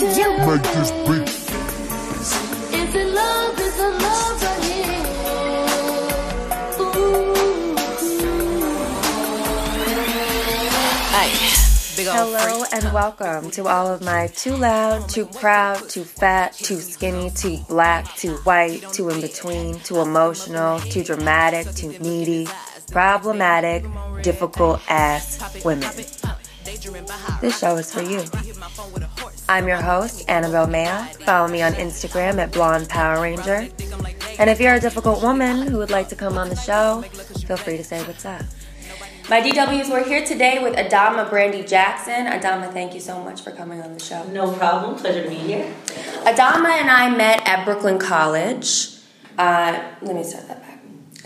Make this beat. Is it love? Is it love right here? Hello and welcome to all of my too loud, too proud, too fat, too skinny, too black, too white, too in between, too emotional, too dramatic, too needy, problematic, difficult ass women. This show is for you. I'm your host, Annabelle Maya. Follow me on Instagram at Blonde Power Ranger. And if you're a difficult woman who would like to come on the show, feel free to say what's up. My DWs, we're here today with Adama Brandy Jackson. Adama, thank you so much for coming on the show. No problem. Pleasure to be here. Adama and I met at Brooklyn College. Uh, let me start that back.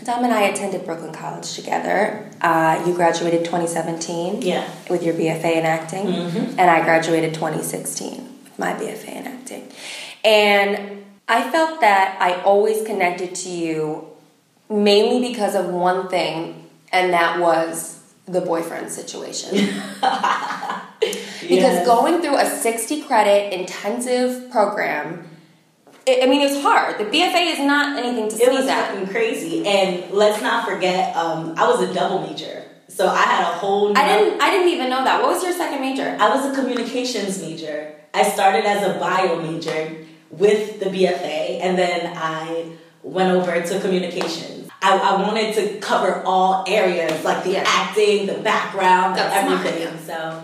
Adama and I attended Brooklyn College together. Uh, you graduated 2017 Yeah. with your BFA in acting, and I graduated 2016 with my BFA in acting. And I felt that I always connected to you mainly because of one thing, and that was the boyfriend situation. Because Yes. going through a 60 credit intensive program, I mean, it's hard. The BFA is not anything to It was sneeze at. fucking crazy. And let's not forget, um, I was a double major. So I had a whole I didn't. I didn't even know that. What was your second major? I was a communications major. I started as a bio major with the BFA and then I went over to communications. I, I wanted to cover all areas, like the Yeah. acting, the background, That's smart, everything. So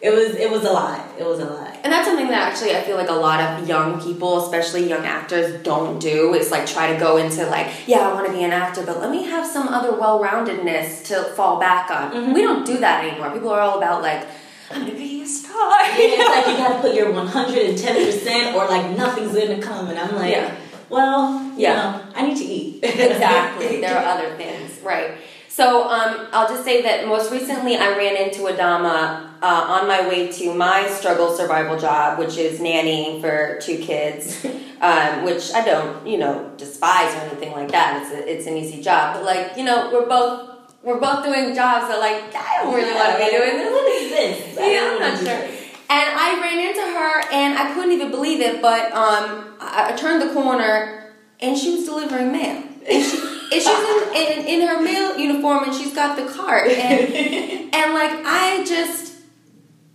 it was it was a lot. It was a lot. And that's something that actually I feel like a lot of young people, especially young actors, don't do. Is like try to go into like, yeah, I want to be an actor, but let me have some other well-roundedness to fall back on. Mm-hmm. We don't do that anymore. People are all about like, I'm gonna be a star. it's like you gotta put your 110% or like nothing's gonna come. And I'm like, Yeah. well, you Yeah. know, I need to eat. exactly. There are other things, right? So um, I'll just say that most recently I ran into Adama uh, on my way to my struggle survival job, which is nannying for two kids, um, which I don't, you know, despise or anything like that. It's a, it's an easy job, but like you know, we're both we're both doing jobs that like I don't really want to be doing this. What is this? Yeah, I'm not sure. And I ran into her, and I couldn't even believe it. But um, I, I turned the corner, and she was delivering mail. And, she, and she's in, in, in her mail uniform, and she's got the cart. And and like I just,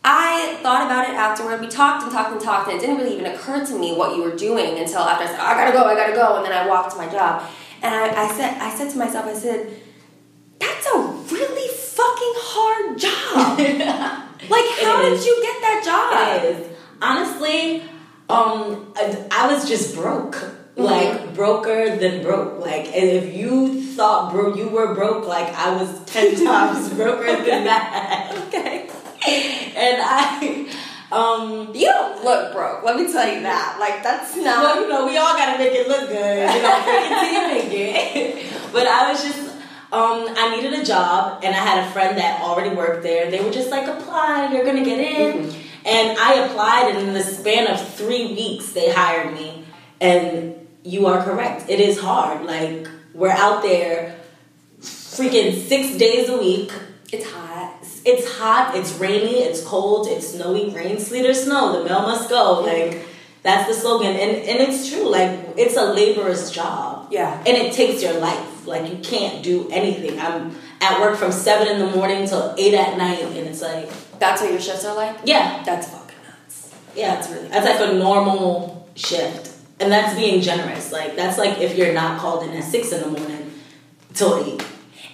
I thought about it afterward. We talked and talked and talked, and it didn't really even occur to me what you were doing until after I said, "I gotta go, I gotta go," and then I walked to my job. And I, I said, I said to myself, I said, "That's a really fucking hard job." Like, how did you get that job? Honestly, um, I, I was just broke. Like broker than broke. Like, and if you thought bro you were broke, like I was ten times broker than that. Okay. And I, um, You don't look broke. Let me tell you that. Like, that's well, not. you know, we all gotta make it look good. You know, fake it till you make it. But I was just, um, I needed a job, and I had a friend that already worked there. They were just like, apply, you're gonna get in. And I applied, and in the span of three weeks, they hired me. And you are correct, it is hard. Like, we're out there freaking six days a week. It's hot. It's hot, it's rainy, it's cold, it's snowy, rain, sleet, or snow. The mail must go. Like that's the slogan, and and it's true. Like it's a laborer's job. Yeah. and it takes your life. Like you can't do anything. I'm at work from seven in the morning till eight at night, and it's like That's what your shifts are like? yeah, That's fucking nuts. yeah, That's really that's like a normal shift, and that's being generous. Like that's like if you're not called in at six in the morning till eight.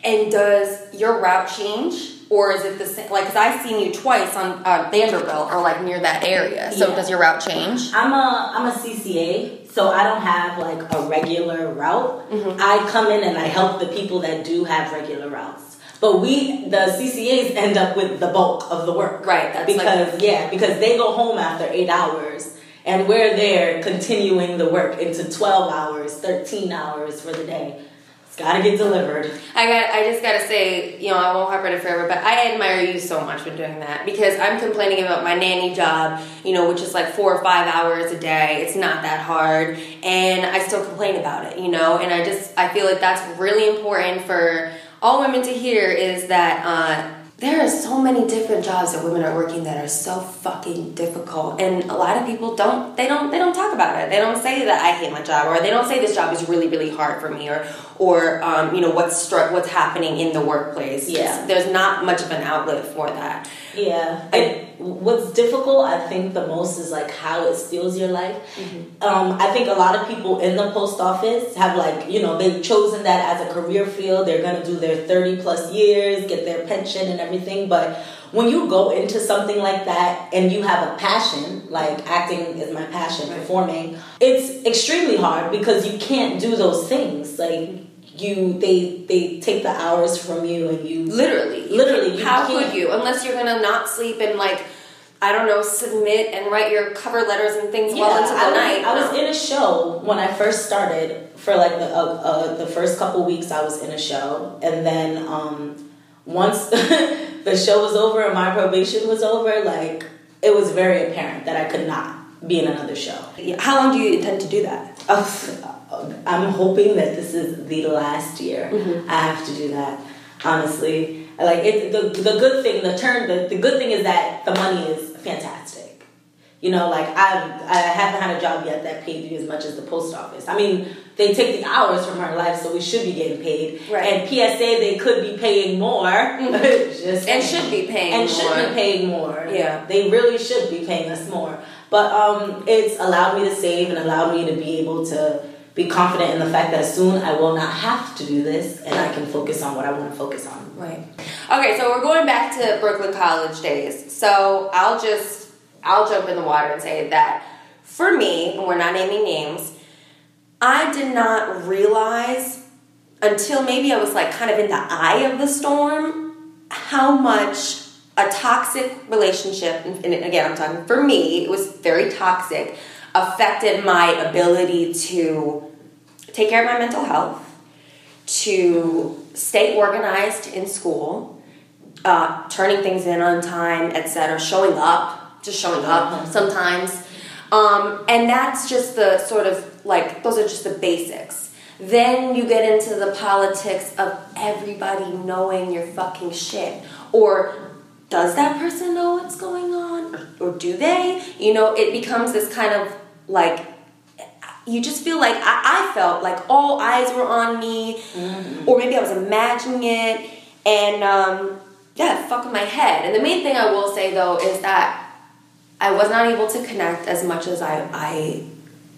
And does your route change? Or is it the same? Like, because I've seen you twice on uh, Vanderbilt or like near that area. So Yeah. does your route change? I'm a I'm a CCA, so I don't have like a regular route. Mm-hmm. I come in and I help the people that do have regular routes. But we the CCAs end up with the bulk of the work. Right, that's because yeah, because they go home after 8 hours and we're there continuing the work into 12 hours, 13 hours for the day. It's got to get delivered. I got. I just gotta say, you know, I won't harp on it forever, but I admire you so much for doing that because I'm complaining about my nanny job, you know, which is like four or five hours a day. It's not that hard, and I still complain about it, you know. And I just, I feel like that's really important for all women to hear is that uh, there are so many different jobs that women are working that are so fucking difficult. And a lot of people don't they don't they don't talk about it. They don't say that i hate my job or they don't say this job is really really hard for me or or um, you know what's str- what's happening in the workplace. Yeah. there's not much of an outlet for that Yeah. And what's difficult, I think, the most is like how it steals your life. Um, I think a lot of people in the post office have like, you know, they've chosen that as a career field. They're going to do their 30 plus years, get their pension and everything. But when you go into something like that and you have a passion, like acting is my passion, performing, it's extremely hard because you can't do those things. Like, you, they, they take the hours from you and you literally You Literally, you how can't. could you unless you're gonna not sleep and like i don't know submit and write your cover letters and things well into the I was, night I was in a show when I first started for like the uh, uh, the first couple weeks. I was in a show, and then um, once the show was over and my probation was over, like it was very apparent that I could not be in another show. how long do you intend to do that Uh, I'm hoping that this is the last year. Mm-hmm. I have to do that. Honestly, like it, the the good thing, the turn, the, the good thing is that the money is fantastic. You know, like I I haven't had a job yet that paid me as much as the post office. I mean, they take the hours from our life, so we should be getting paid. Right. And PSA, they could be paying more. Just and should be paying and more. should be paying more. Yeah. they really should be paying us more. But um, it's allowed me to save and allowed me to be able to be confident in the fact that soon I will not have to do this, and I can focus on what I want to focus on. Right. Okay, so we're going back to Brooklyn College days. So I'll just I'll jump in the water and say that for me, and we're not naming names, I did not realize until maybe I was like kind of in the eye of the storm how much a toxic relationship and again I'm talking for me, it was very toxic, affected my ability to take care of my mental health, to stay organized in school, uh, turning things in on time, etc., showing up, just showing up sometimes. Um, and that's just the sort of like, those are just the basics. Then you get into the politics of everybody knowing your fucking shit. Or does that person know what's going on? Or, do they? You know, it becomes this kind of like you just feel like I, I felt like all eyes were on me, or maybe I was imagining it, and um, yeah, fuck my head. And the main thing I will say though is that I was not able to connect as much as I, I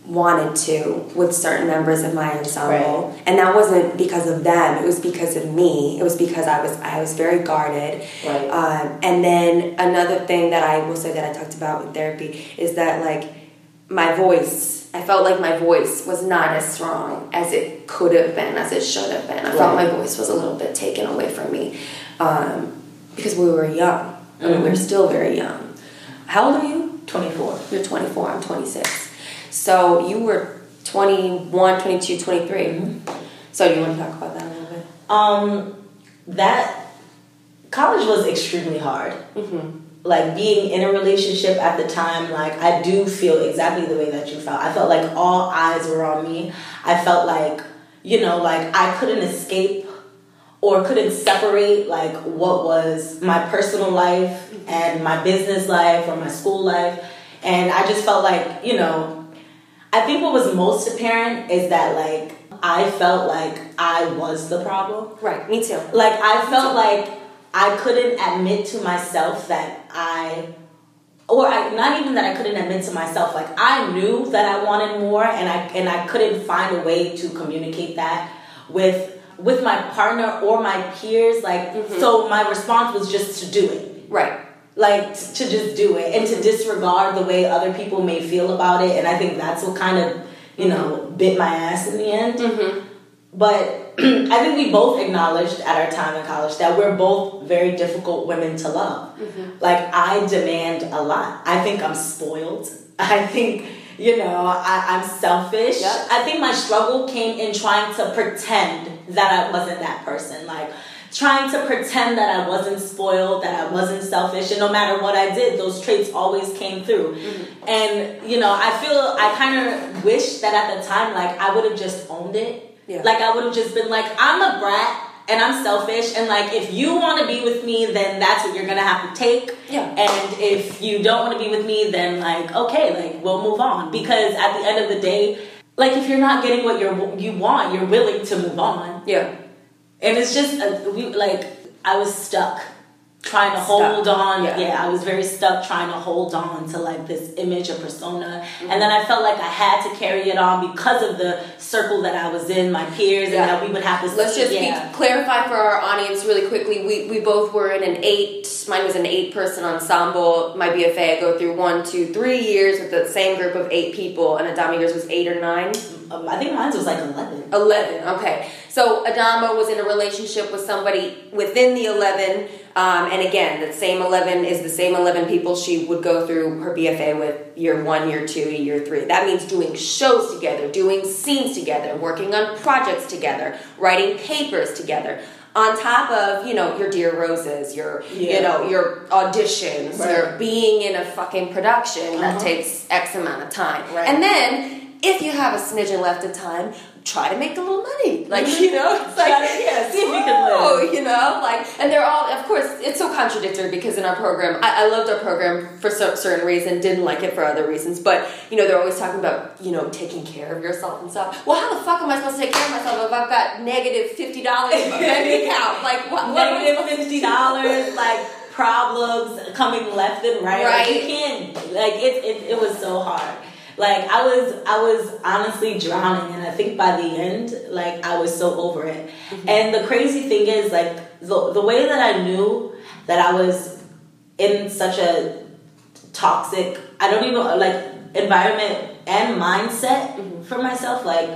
wanted to with certain members of my ensemble, Right. and that wasn't because of them. It was because of me. It was because I was I was very guarded. Right. Um, and then another thing that I will say that I talked about with therapy is that like my voice, I felt like my voice was not as strong as it could have been, as it should have been. I felt my voice was a little bit taken away from me um, because we were young. I mean, we're still very young. How old are you? 24. You're 24, I'm 26. So you were 21, 22, 23. So do you want to talk about that a little bit? Um, that college was extremely hard. Like being in a relationship at the time, like I do feel exactly the way that you felt. I felt like all eyes were on me. I felt like, you know, like I couldn't escape or couldn't separate like what was my personal life and my business life or my school life. And I just felt like, you know, I think what was most apparent is that like I felt like I was the problem. Right, me too. Like I felt like I couldn't admit to myself that I or I, not even that I couldn't admit to myself like I knew that I wanted more and I and I couldn't find a way to communicate that with with my partner or my peers like mm-hmm. so my response was just to do it Right. Like to just do it and to disregard the way other people may feel about it. And i think that's what kind of you know bit my ass in the end. Mm-hmm. But i think we both acknowledged at our time in college that we're both very difficult women to love. Mm-hmm. Like i demand a lot. I think i'm spoiled. I think you know I, i'm selfish. Yep. i think my struggle came in trying to pretend that i wasn't that person. Like trying to pretend that I wasn't spoiled, that I wasn't selfish, and no matter what I did, those traits always came through. Mm-hmm. And you know, I feel I kind of wish that at the time, like I would have just owned it. Yeah. Like I would have just been like, I'm a brat. and I'm selfish and like if you want to be with me then that's what you're gonna have to take Yeah. and if you don't want to be with me then like okay like we'll move on because at the end of the day like if you're not getting what you're you want you're willing to move on Yeah. And it's just uh, we like I was stuck trying to Stuck. hold on. Yeah. Yeah. I was very stuck trying to hold on to like this image or persona, Mm-hmm. and then I felt like I had to carry it on because of the circle that I was in, my peers, Yeah. and that we would have to. Let's just yeah. be, clarify for our audience really quickly. We, we both were in an eight, mine was an eight person ensemble. My BFA, I go through one, two, three years with the same group of eight people, and Adama yours was eight or nine? Um, I think mine was like eleven. 11 okay so adama was in a relationship with somebody within the 11 um, and again the same 11 is the same 11 people she would go through her bfa with year one year two year three that means doing shows together doing scenes together working on projects together writing papers together on top of you know your dear roses your you know your auditions Right. your being in a fucking production that Uh-huh. takes x amount of time Right. and then if you have a smidgen left of time, try to make a little money. Like, you know, it's like, yeah, see if you can oh, live. you know, like, and they're all, of course, it's so contradictory because in our program, I, I loved our program for so, certain reason, didn't like it for other reasons, but, you know, they're always talking about, you know, taking care of yourself and stuff. Well, how the fuck am I supposed to take care of myself if I've got negative $50 in my bank account? Like, what, what am I Negative supposed fifty dollars, like problems coming left and right. Like, you Right. can't. Like it, it. It was so hard. Like I was, I was honestly drowning, and I think by the end, like I was so over it. Mm-hmm. And the crazy thing is, like the the way that I knew that I was in such a toxic, I don't even like environment and mindset Mm-hmm. for myself. Like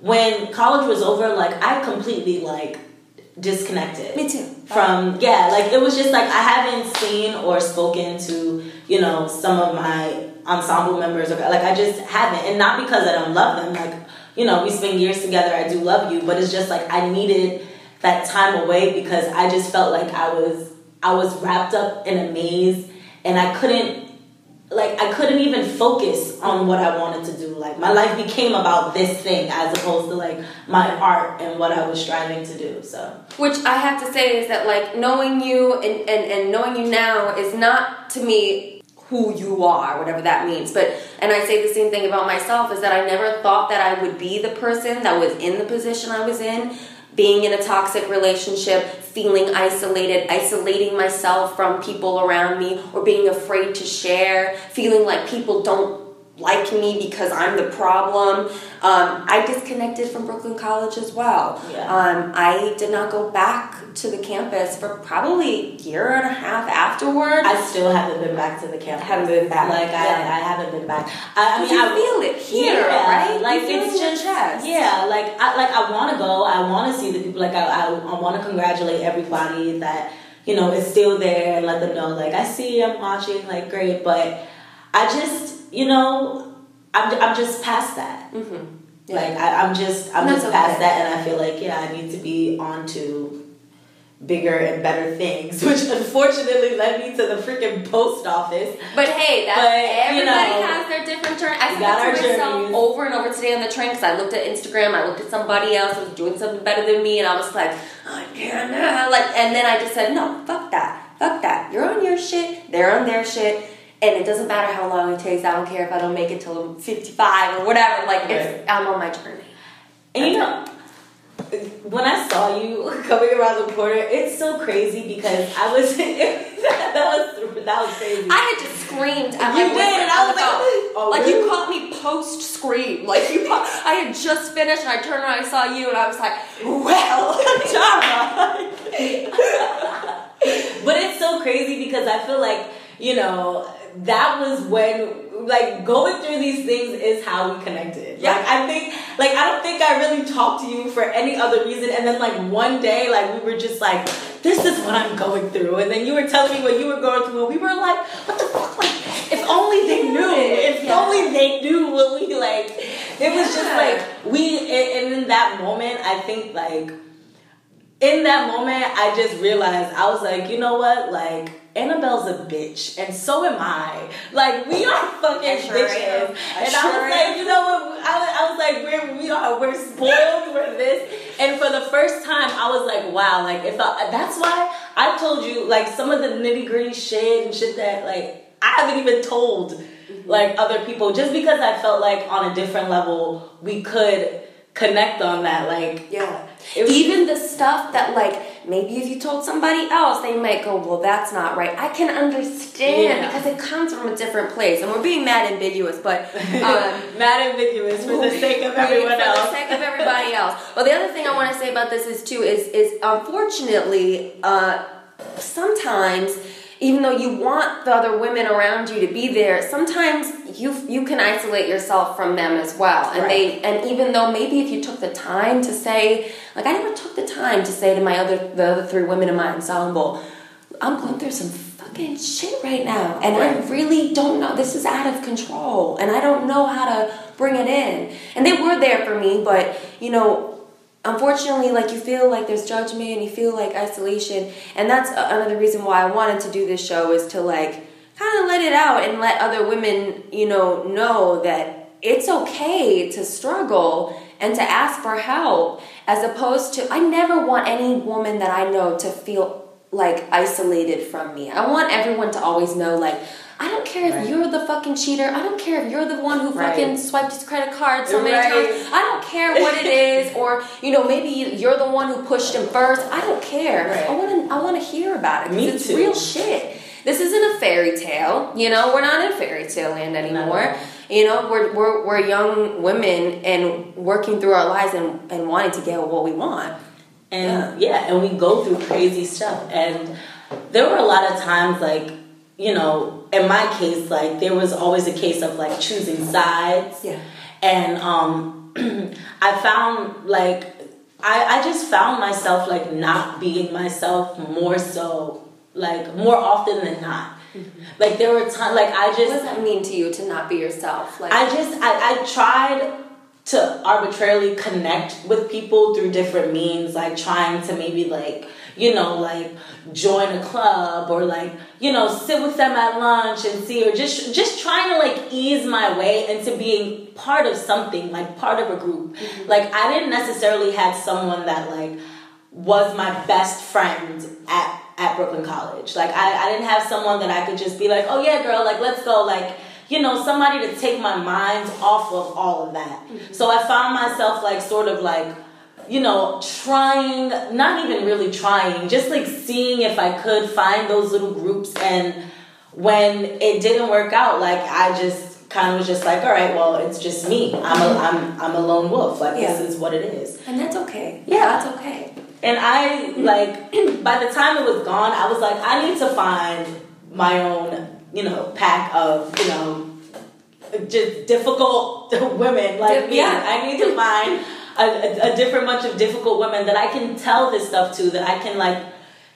when college was over, like I completely like disconnected Me too. from yeah like it was just like i haven't seen or spoken to you know some of my ensemble members or like i just haven't and not because i don't love them like you know we spend years together i do love you but it's just like i needed that time away because i just felt like i was i was wrapped up in a maze and i couldn't like I couldn't even focus on what I wanted to do. Like my life became about this thing as opposed to like my art and what I was striving to do. So Which I have to say is that like knowing you and, and, and knowing you now is not to me who you are, whatever that means. But and I say the same thing about myself is that I never thought that I would be the person that was in the position I was in, being in a toxic relationship, feeling isolated, isolating myself from people around me, or being afraid to share, feeling like people don't like me because I'm the problem. Um, I disconnected from Brooklyn College as well. Yeah. Um, I did not go back to the campus for probably a year and a half afterward. I still haven't been back to the campus. I Haven't been back, Like yeah. I, I haven't been back. I, I mean, you I feel it here, yeah, right? Like You it's just chest. yeah. Like I like I want to go. I want to see the people. Like I I, I want to congratulate everybody that you know is still there and let them know like I see I'm watching. Like great, but I just you know I'm I'm just past that. Mm-hmm. Like I, I'm just I'm That's just past okay. that, and I feel like yeah, I need to be on to bigger and better things, which unfortunately led me to the freaking post office. But hey, that's But, you everybody know, has their different journey. I said that to myself journeys. over and over today on the train because I looked at Instagram, I looked at somebody else who was doing something better than me, and I was like, I can't, uh," like, and then I just said, no, fuck that, fuck that. You're on your shit, they're on their shit. And it doesn't matter how long it takes. I don't care if I don't make it till I'm 55 or whatever. Like, it's, I'm on my journey. And you know, when I saw you coming around the corner, it's so crazy because I was that was that was crazy. I had just screamed at my You did, and I was like, oh, like really? you caught me post scream. Like you, caught, I had just finished, and I turned around, I saw you, and I was like, "Well, Tara." but it's so crazy because I feel like you know that was when like going through these things is how we connected. Yeah. Like I think like I don't think I really talked to you for any other reason. And then like one day like we were just like, this is what I'm going through. And then you were telling me what you were going through, and we were like, what the fuck? Like if only they knew. If Yeah. only they knew what we like. It was just like we and in that moment I think like in that moment, I just realized I was like, you know what, like, Annabelle's a bitch, and so am I. Like we are fucking sure bitches. and sure I was like, you know what? I was, I was like, we're we are we're spoiled. we're this. And for the first time, I was like, wow. Like if I, that's why I told you like some of the nitty gritty shit and shit that like I haven't even told Mm-hmm. like other people just because I felt like on a different level we could connect on that. Like Yeah. Even the stuff that like maybe if you told somebody else, they might go, "Well, that's not right." I can understand Yeah. because it comes from a different place, and we're being mad ambiguous, but um, mad ambiguous for the sake of everyone else. for the sake of everybody else. Well, the other thing I want to say about this is too is is unfortunately uh, sometimes even though you want the other women around you to be there, sometimes you you can isolate yourself from them as well. And they and even though maybe if you took the time to say like I never took the time to say to my other the other three women in my ensemble, I'm going through some fucking shit right now and I really don't know this is out of control and I don't know how to bring it in. And they were there for me, but you know, unfortunately like you feel like there's judgment you feel like isolation and that's another reason why I wanted to do this show is to like kind of let it out and let other women, you know, know that it's okay to struggle and to ask for help as opposed to I never want any woman that I know to feel like isolated from me. I want everyone to always know like I don't care if Right. you're the fucking cheater. I don't care if you're the one who Right. fucking swiped his credit card so many Right. times. I don't care what it is, or you know, maybe you're the one who pushed him first. I don't care. I want to. I want to hear about it. Me it's too. real shit. This isn't a fairy tale. You know, we're not in fairy tale land anymore. You know, we're, we're we're young women and working through our lives and, and wanting to get what we want. And yeah. and we go through crazy stuff. And there were a lot of times, like, you know, in my case, like, there was always a case of like choosing sides. Yeah. And um, I found like, I, I just found myself like not being myself more so, like, more often than not. Like, there were times, like, I just What does that mean to you to not be yourself? Like, I just I, I tried to arbitrarily connect with people through different means, like trying to maybe like you know like join a club or like you know sit with them at lunch and see or just just trying to like ease my way into being part of something like part of a group. Mm-hmm. Like I didn't necessarily have someone that like was my best friend at at Brooklyn College. Like I, I didn't have someone that I could just be like, oh yeah, girl, like let's go, like you know, somebody to take my mind off of all of that. Mm-hmm. So I found myself like sort of like, you know, trying, not even really trying, just like seeing if I could find those little groups. And when it didn't work out, like I just kind of was just like, all right, well, it's just me. I'm a, I'm, I'm a lone wolf. Like Yeah. this is what it is. and that's okay. Yeah. that's okay. And I like by the time it was gone, I was like, I need to find my own, you know, pack of, you know, just difficult women like me. I need to find a, a, a different bunch of difficult women that I can tell this stuff to, that I can like,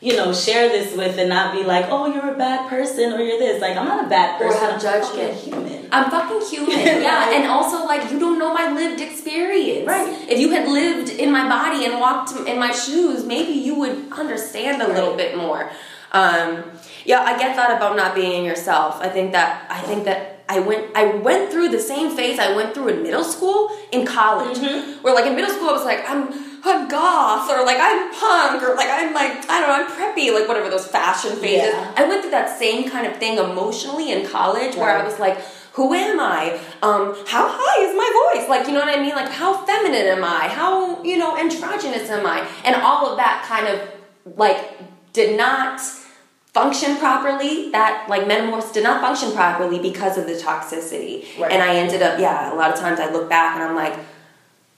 you know, share this with and not be like, oh, you're a bad person or you're this. Like, I'm not a bad Or person. have I'm judgment. fucking human. I'm fucking human. Yeah, and also like you don't know my lived experience. Right. If you had lived in my body and walked in my shoes, maybe you would understand a little bit more. Um, yeah, I get that about not being yourself. I think that I think that I went I went through the same phase I went through in middle school in college. Mm-hmm. Where like in middle school I was like I'm I'm goth or like I'm punk or like I'm like I don't know I'm preppy like whatever those fashion phases. Yeah. I went through that same kind of thing emotionally in college where I was like, who am I? Um, how high is my voice? Like, you know what I mean? Like, how feminine am I? How, you know, androgynous am I? And all of that kind of, like, did not function properly. That, like, metamorphs did not function properly because of the toxicity. Right. And I ended up, yeah, a lot of times I look back and I'm like,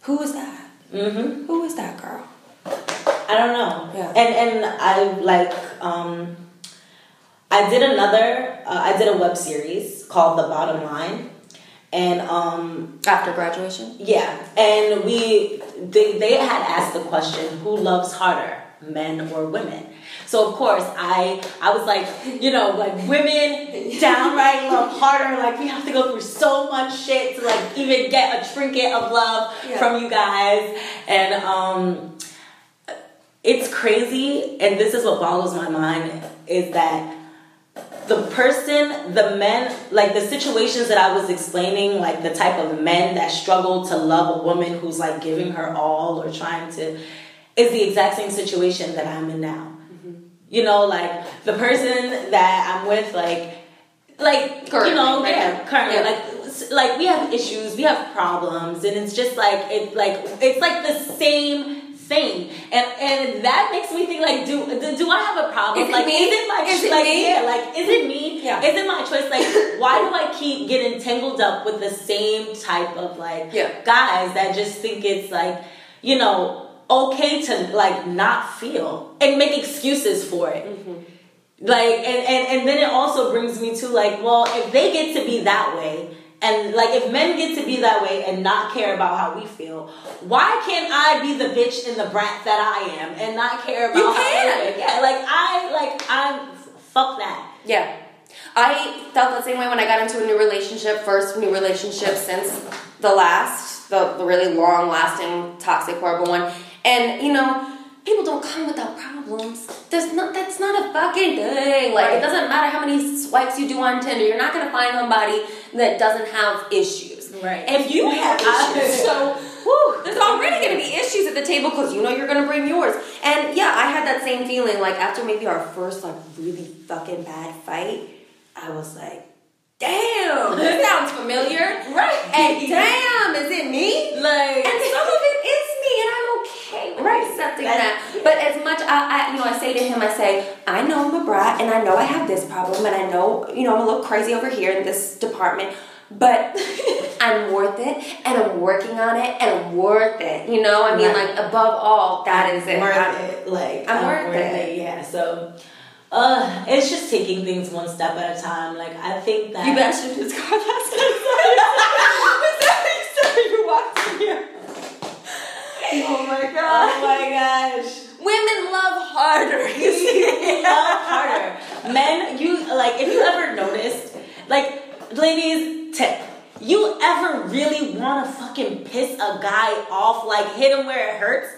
who was that? Mm-hmm. Who was that girl? I don't know. Yeah. And and I like um I did another uh, I did a web series called The Bottom Line. And um After graduation? yeah, and we they they had asked the question who loves harder, men or women? So of course I I was like, you know, like women downright love harder. Like we have to go through so much shit to like even get a trinket of love Yeah. from you guys. And um it's crazy and this is what boggles my mind is that the person, the men, like the situations that I was explaining, like the type of men that struggle to love a woman who's like giving her all or trying to, is the exact same situation that I'm in now. You know, like the person that I'm with, like, like Currently, you know, right yeah, currently, Yeah. like, like we have issues, we have problems, and it's just like it, like it's like the same thing, and and that makes me think like, do do, do I have a problem? Is it like, me? is it my Is it like, me? yeah, like, is it me? Yeah. Is it my choice? Like, why do I keep getting tangled up with the same type of like Yeah. guys that just think it's like, you know, okay to like not feel and make excuses for it. Mm-hmm. Like and, and and then it also brings me to like, well, if they get to be that way and like if men get to be that way and not care about how we feel, why can't I be the bitch and the brat that I am and not care about You how can. feel? Yeah, like I like I'm fuck that. Yeah. I felt the same way when I got into a new relationship, first new relationship since the last, the, the really long lasting, toxic, horrible one. And, you know, people don't come without problems. There's not, that's not a fucking thing. Like, it doesn't matter how many swipes you do on Tinder, you're not gonna find somebody that doesn't have issues. Right. If you have issues, so Whew. there's already gonna be issues at the table because you know you're gonna bring yours. And yeah, I had that same feeling. Like after maybe our first like really fucking bad fight, I was like, damn, this sounds familiar. Right. And damn, is it me? Like And some of it is me, and I'm okay with Right. accepting That-. But as much I, I, you know, I say to him, I say, I know I'm a brat, and I know I have this problem, and I know, you know, I'm a little crazy over here in this department. But I'm worth it, and I'm working on it, and I'm worth it. You know, I mean, Right. like above all, that is it. worth I'm- it. Like I'm worth it. Yeah. So, uh, it's just taking things one step at a time. Like I think that You mentioned his car last night. You walked in here. Oh my god. Oh my gosh. Women love harder. You see? love harder. Men, you like if you ever noticed, like ladies, tip. You ever really want to fucking piss a guy off, like hit him where it hurts?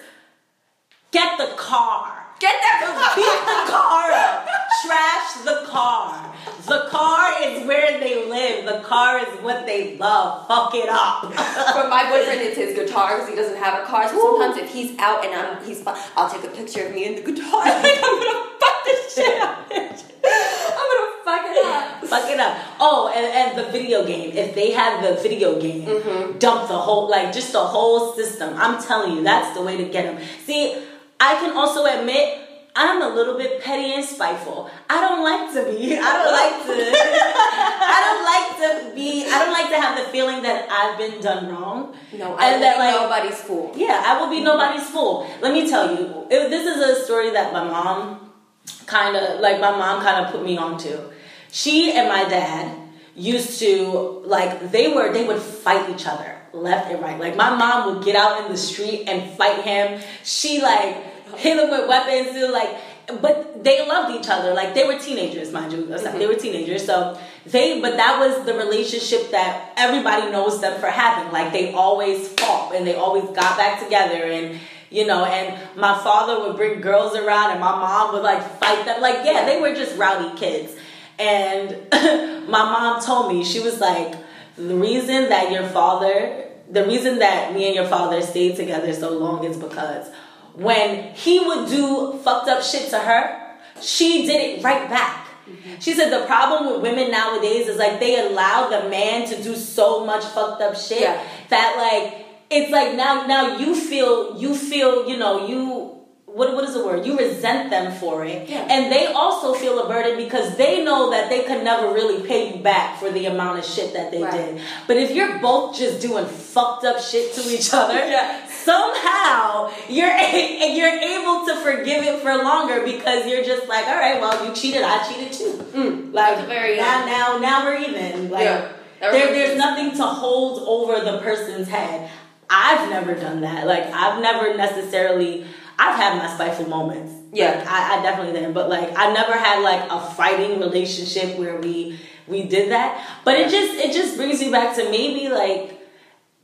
Get the car. Get that Beat the car up. Trash the car. The car is where they live. The car is what they love. Fuck it up. For my boyfriend, it's his guitar because he doesn't have a car. So sometimes if he's out and I'm, he's, I'll take a picture of me and the guitar. Like I'm gonna fuck this shit up. bitch. I'm gonna fuck it up. Fuck it up. Oh, and, and the video game. If they have the video game, mm-hmm. dump the whole, like, just the whole system. I'm telling you, that's the way to get them. See, I can also admit, I'm a little bit petty and spiteful. I don't like to be. I don't like to. I don't like to be. I don't like to have the feeling that I've been done wrong. No, I and that like nobody's fool. yeah, I will be nobody's fool. Let me tell you, it, this is a story that my mom kind of, like, my mom kind of put me onto. She and my dad used to, like, they were, they would fight each other left and right. Like, my mom would get out in the street and fight him. She, like, hit him with weapons, like, but they loved each other. Like, they were teenagers, mind you. They mm-hmm. were teenagers. So, they, but that was the relationship that everybody knows them for having. Like, they always fought and they always got back together and, you know, and my father would bring girls around and my mom would like fight them. Like, yeah, they were just rowdy kids. And my mom told me, she was like, the reason that your father, the reason that me and your father stayed together so long is because when he would do fucked up shit to her, she did it right back. Mm-hmm. She said the problem with women nowadays is like they allow the man to do so much fucked up shit Yeah. that like it's like now now you feel you feel you know you what what is the word you resent them for it Yeah. and they also feel a burden because they know that they could never really pay you back for the amount of shit that they Right. did but if you're both just doing fucked up shit to each other Yeah. somehow you're a- you're able to forgive it for longer because you're just like all right well you cheated I cheated too like very, now now now we're even like Yeah. There, there's nothing to hold over the person's head. I've never done that. Like I've never necessarily. I've had my spiteful moments. Yeah. Like, I, I definitely did. But like I never had like a fighting relationship where we we did that. But it just it just brings me back to maybe like.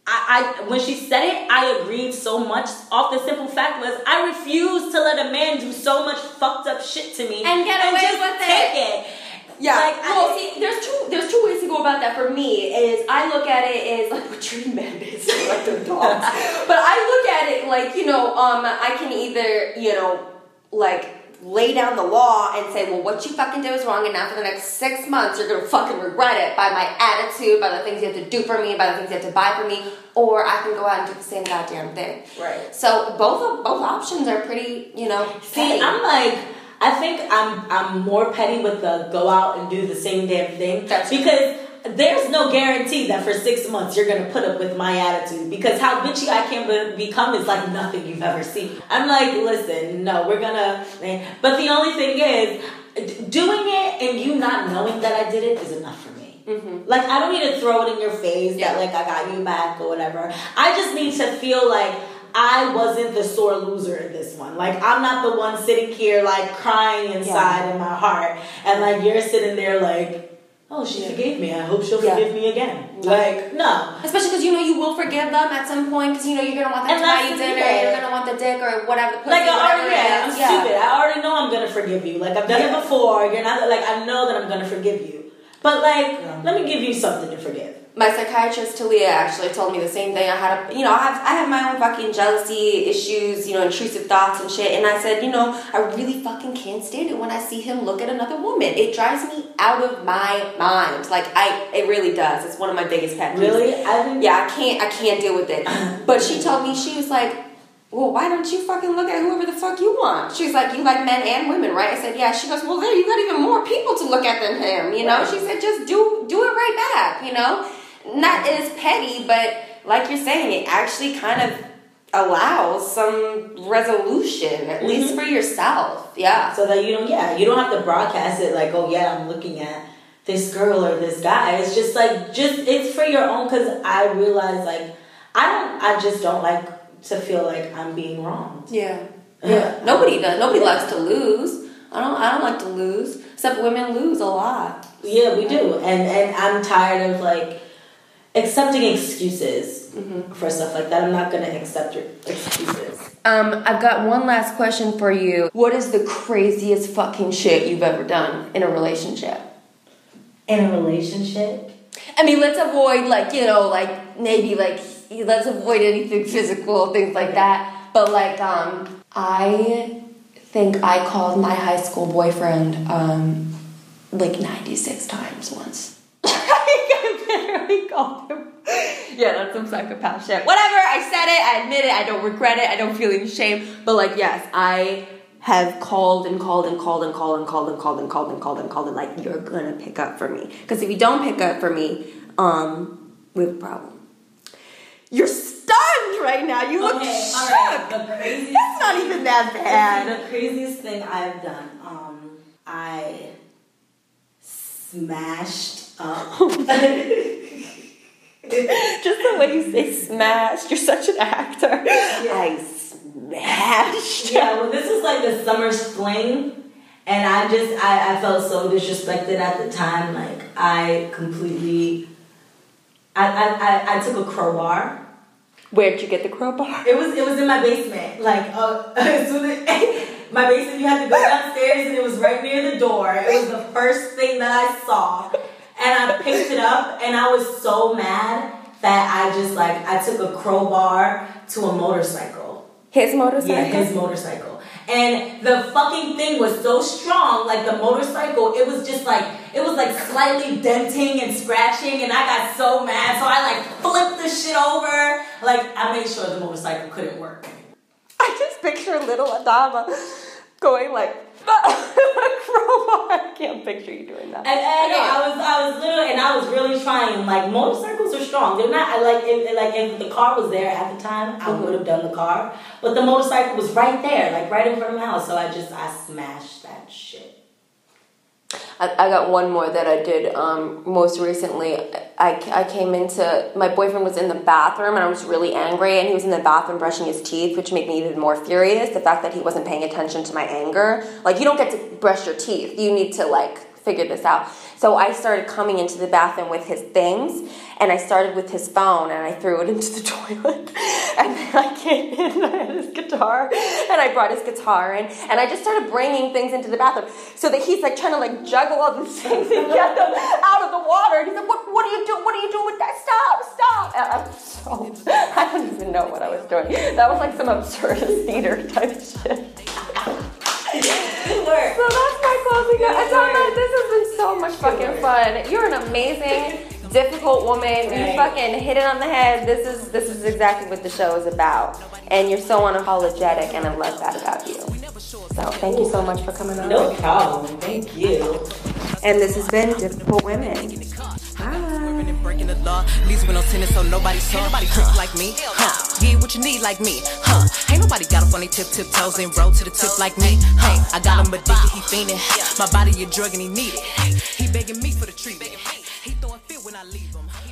I, I when she said it, I agreed so much. Off the simple fact was, I refuse to let a man do so much fucked up shit to me And get away just with it. take it. Yeah. Like, well, I, see, there's two there's two ways to go about that. For me, is I look at it as like we're treating bandits like they're dogs, but I look at it like you know, um, I can either you know, like lay down the law and say, well, what you fucking did was wrong, and now for the next six months you're gonna fucking regret it by my attitude, by the things you have to do for me, by the things you have to buy for me, or I can go out and do the same goddamn thing. Right. So both of both options are pretty, you know. See, petty. I'm like, I think I'm I'm more petty with the go out and do the same damn thing That's- because there's no guarantee that for six months you're gonna put up with my attitude because how bitchy I can be- become is like nothing you've ever seen. I'm like, listen, no, we're gonna. But the only thing is, doing it and you not knowing that I did it is enough for me. Mm-hmm. Like I don't need to throw it in your face Yeah. that like I got you back or whatever. I just need to feel like I wasn't the sore loser in this one. Like I'm not the one sitting here like crying inside in my heart, and like you're sitting there like, oh, she forgave me. I hope she'll Yeah. forgive me again. Like no. Especially because you know you will forgive them at some point because you know you're gonna want them And to buy you dinner, you're gonna want the dick or whatever. Pussy, Like I already, yeah, I'm yeah. stupid. I already know I'm gonna forgive you. Like I've done it before. You're not like I know that I'm gonna forgive you. But like, let me give you something to forgive. My psychiatrist Talia actually told me the same thing. I had a, you know, I have I have my own fucking jealousy issues, you know, intrusive thoughts and shit. And I said, you know, I really fucking can't stand it when I see him look at another woman. It drives me out of my mind. Like I, it really does. It's one of my biggest pet peeves. Really, I Yeah, I can't I can't deal with it. But she told me she was like, Well, why don't you fucking look at whoever the fuck you want? She's like, You like men and women, right? I said, Yeah. She goes, Well there you got even more people to look at than him, you know? Right. She said, just do do it right back, you know? Not as petty, but like you're saying, it actually kind of allows some resolution, at mm-hmm. least for yourself. Yeah. so that you don't yeah you don't have to broadcast it like oh yeah i'm looking at this girl or this guy it's just like just it's for your own because i realize like i don't i just don't like to feel like i'm being wronged Yeah. Yeah. Nobody does. Nobody likes to lose. I don't I don't like to lose. Except women lose a lot. yeah we do and and i'm tired of like accepting excuses Mm-hmm. for stuff like that i'm not gonna accept your excuses Um, I've got one last question for you. What is the craziest fucking shit you've ever done in a relationship? in a relationship I mean, let's avoid like you know, like maybe like let's avoid anything physical, things like that. But like, um, I think I called my high school boyfriend um, like ninety six times once. I literally called him. Yeah, that's some psychopath shit. Whatever. I said it. I admit it. I don't regret it. I don't feel any shame. But like, yes, I have called and called and called and called and called and called and called and called and called and like you're gonna pick up for me because if you don't pick up for me um we have a problem you're stunned right now you look Okay, shook right. The craziest. it's not even that bad The craziest thing I've done. Um, I smashed up. just the way you say smashed you're such an actor i smashed yeah, well, this was like the summer fling, and I just I, I felt so disrespected at the time. Like I completely. I, I, I, I took a crowbar. where'd you get the crowbar It was it was in my basement. Like uh, as soon as my basement, you had to go downstairs, and it was right near the door. It was the first thing that I saw, and I picked it up, and I was so mad that I just like I took a crowbar to a motorcycle. his motorcycle Yeah, his motorcycle. And the fucking thing was so strong, like the motorcycle, it was just like it was like slightly denting and scratching, and I got so mad, so I like flipped the shit over. Like I made sure the motorcycle couldn't work. I just picture little Adama going like a crowbar. I can't picture you doing that. And, and Okay. I was I was literally and I was really trying. Like motorcycles are strong. They're not I like if like if the car was there at the time, I mm-hmm. would have done the car. But the motorcycle was right there, like right in front of my house. So I just I smashed that shit. I, I got one more that I did um, most recently. I, I came into my boyfriend was in the bathroom and I was really angry and he was in the bathroom brushing his teeth, which made me even more furious. The fact that he wasn't paying attention to my anger. Like you don't get to brush your teeth. You need to like figure this out. So I started coming into the bathroom with his things, and I started with his phone, and I threw it into the toilet. And then I came in, and I had his guitar, and I brought his guitar in, and I just started bringing things into the bathroom so that he's like trying to like juggle all these things and get them out of the water. And he's like, "What? What are you doing? What are you doing with that? Stop! Stop!" And I'm so I don't even know what I was doing. That was like some absurd theater type shit. Good work. So that's my closing. I thought that this has been so much fucking fun. You're an amazing, difficult woman. You fucking hit it on the head. This is this is exactly what the show is about. And you're so unapologetic, and I love that about you. So thank you so much for coming on. No problem. Thank you. And this has been Difficult Women. and breaking the law. Least with no tennis, so nobody saw. Ain't nobody trick like me, huh? Get what you need like me, huh? Ain't nobody got up on they tip tip toes and roll to the tip like me, huh? I got him addicted, he fiending. My body a drug and he need it. He begging me for the treatment. He throwing fit when I leave him. He like,